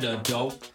that cheddar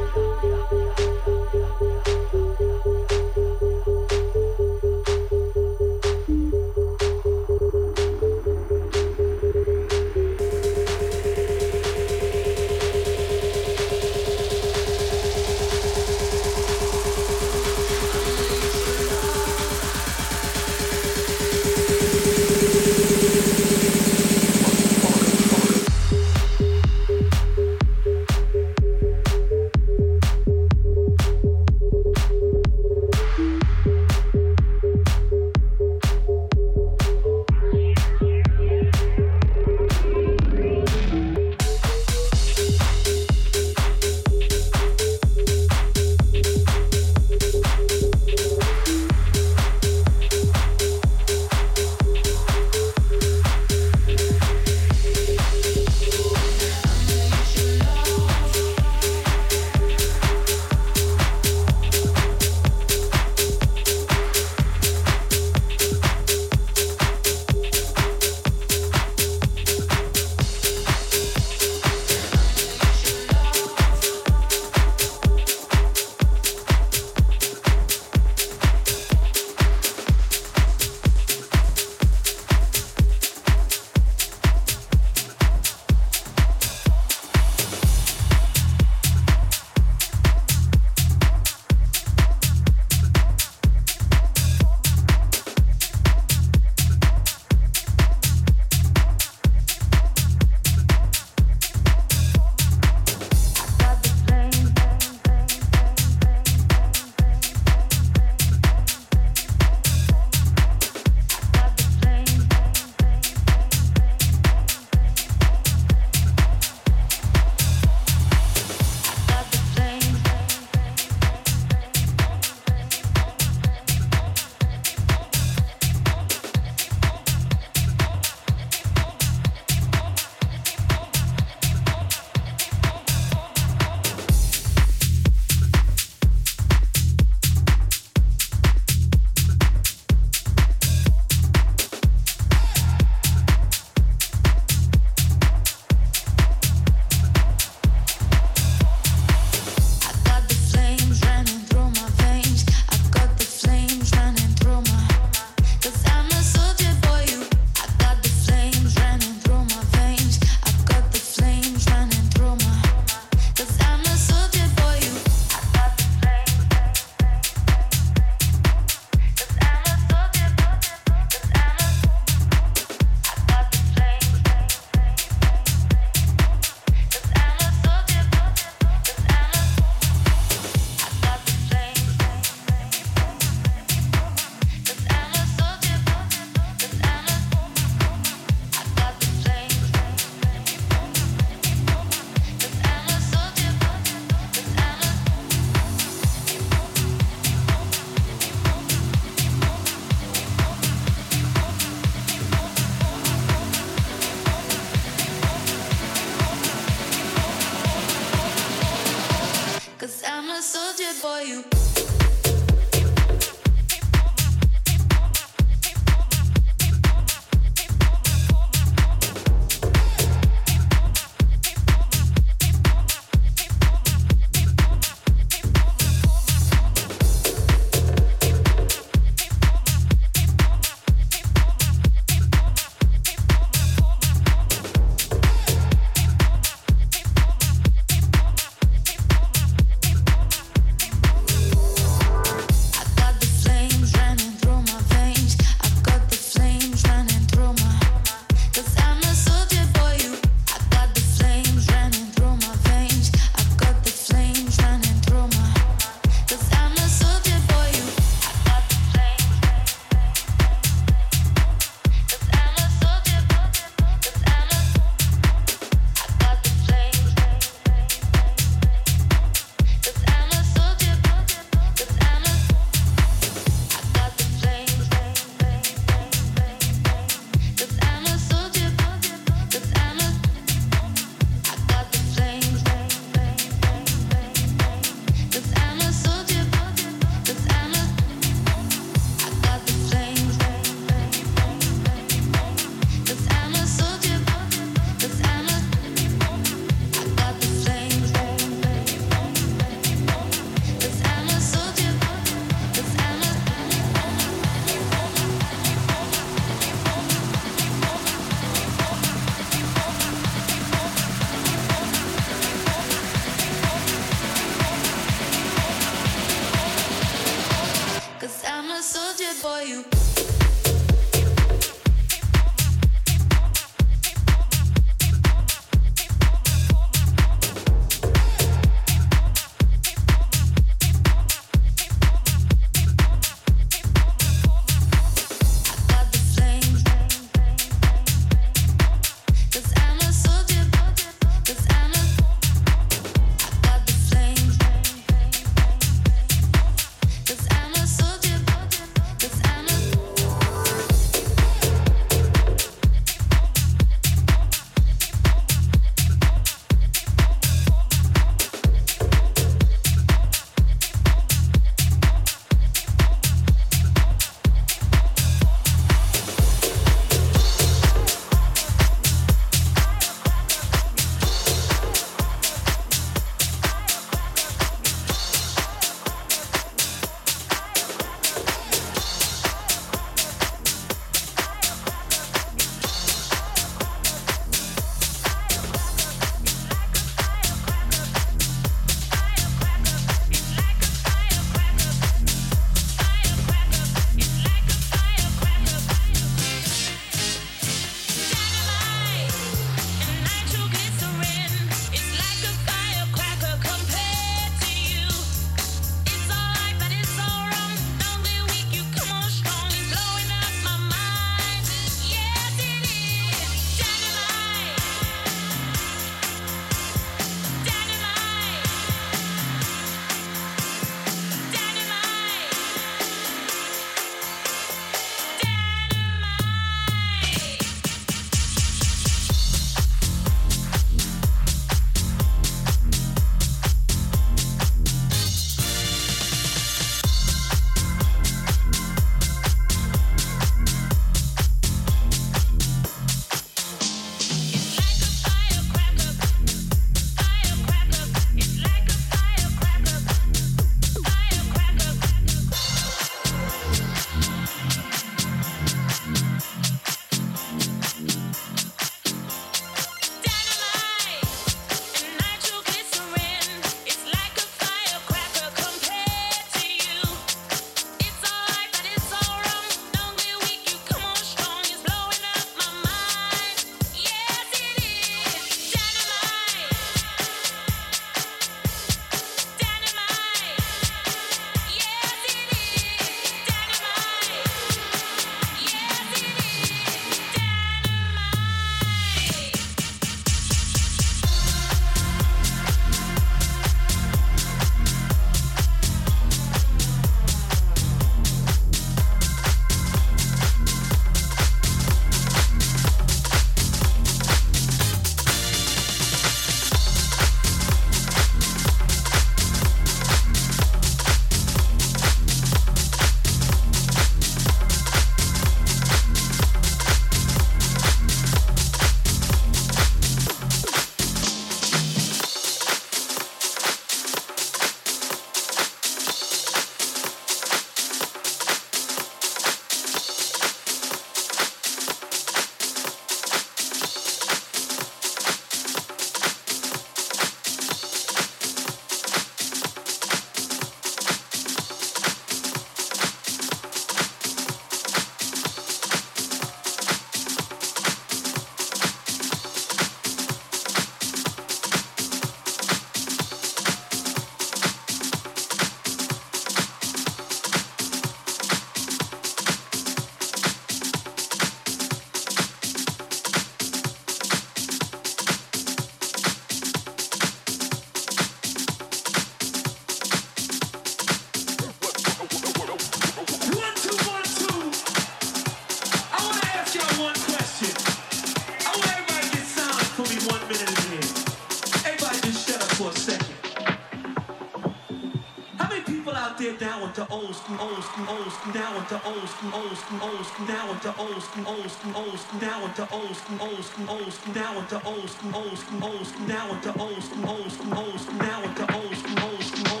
into old school, old school, old school, now into old school, old school, old school, now into old school, old school, old school, now into old school, old school, old school, now into old school, old school, old school, now into old school, old school, old school, now into old school, old school, old school.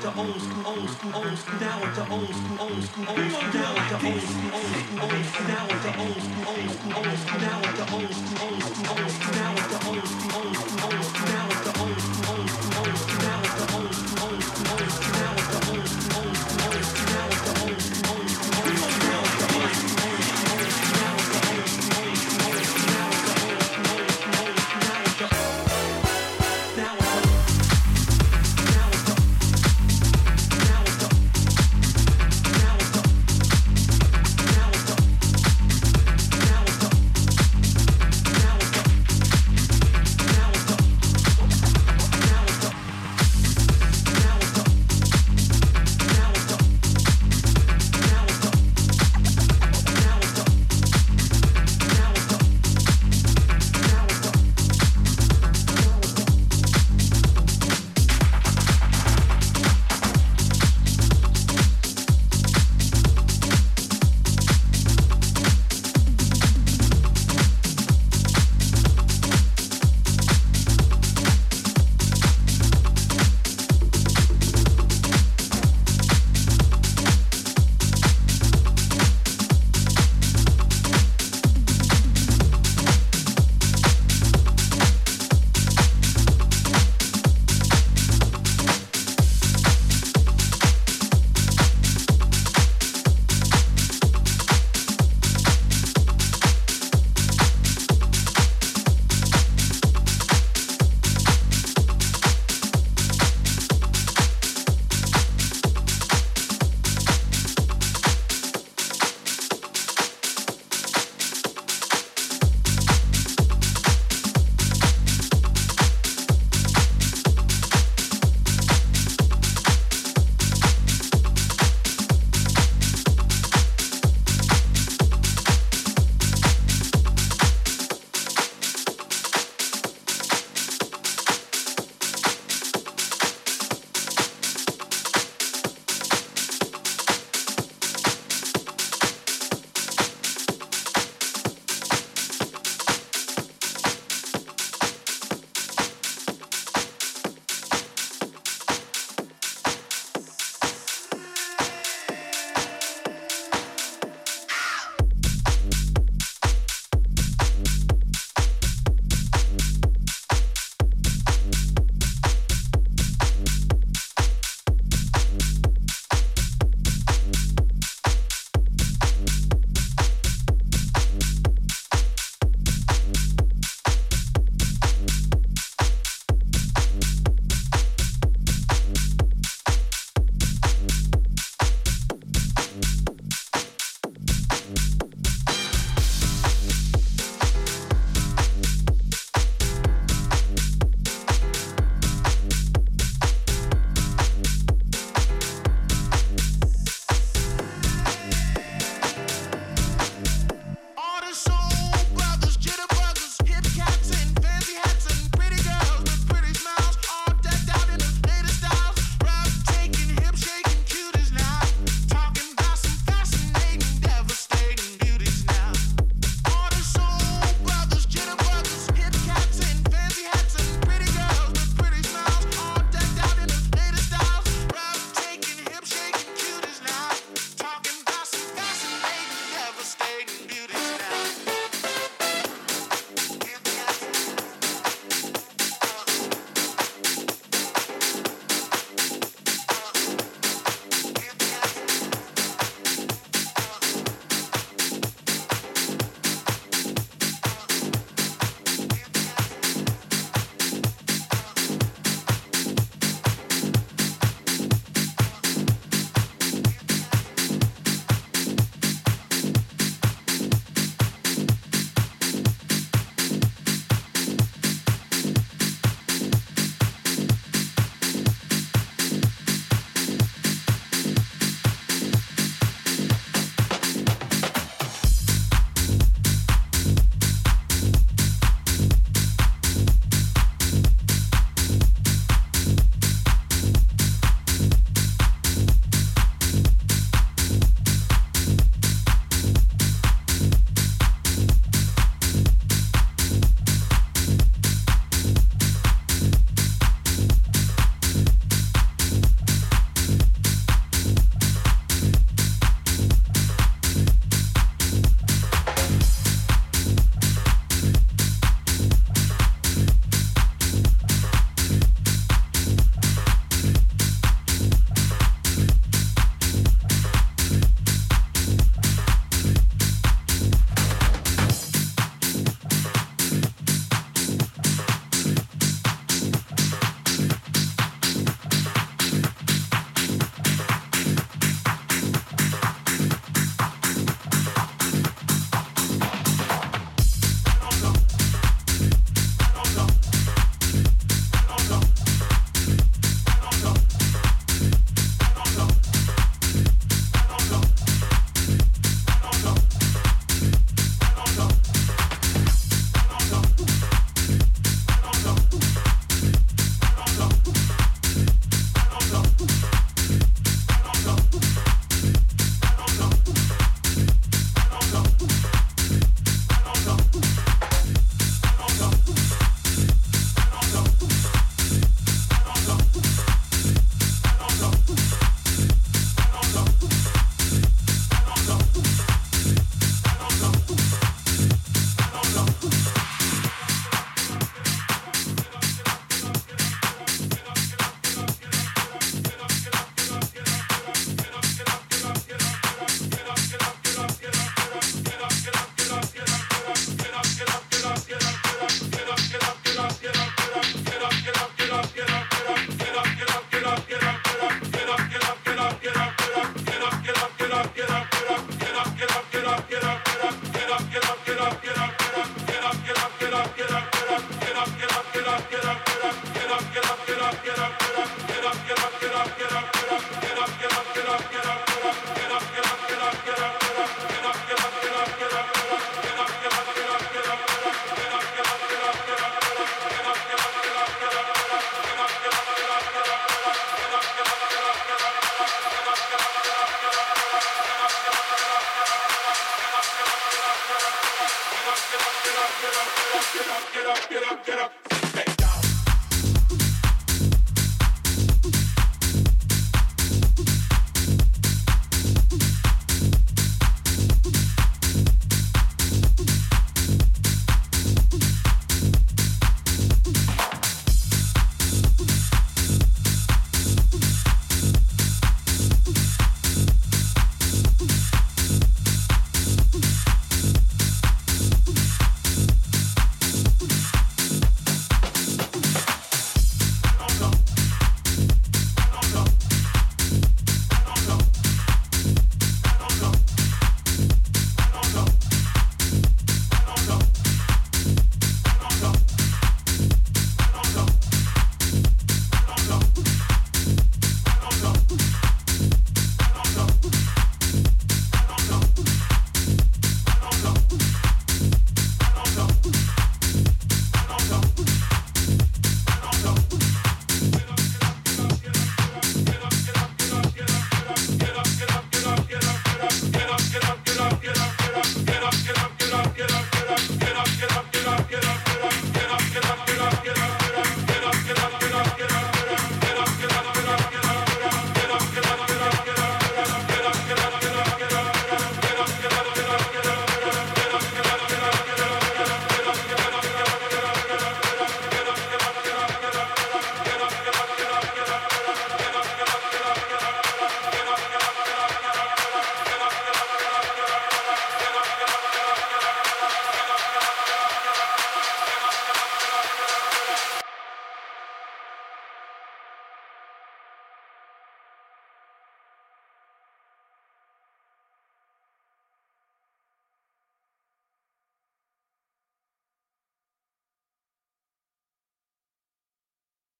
to old school, old school, old school, down the old school, old school, old school, down the old school, old school, old school, down the old school, old school, old school, down to old school, old school, old school, down to old school, old school.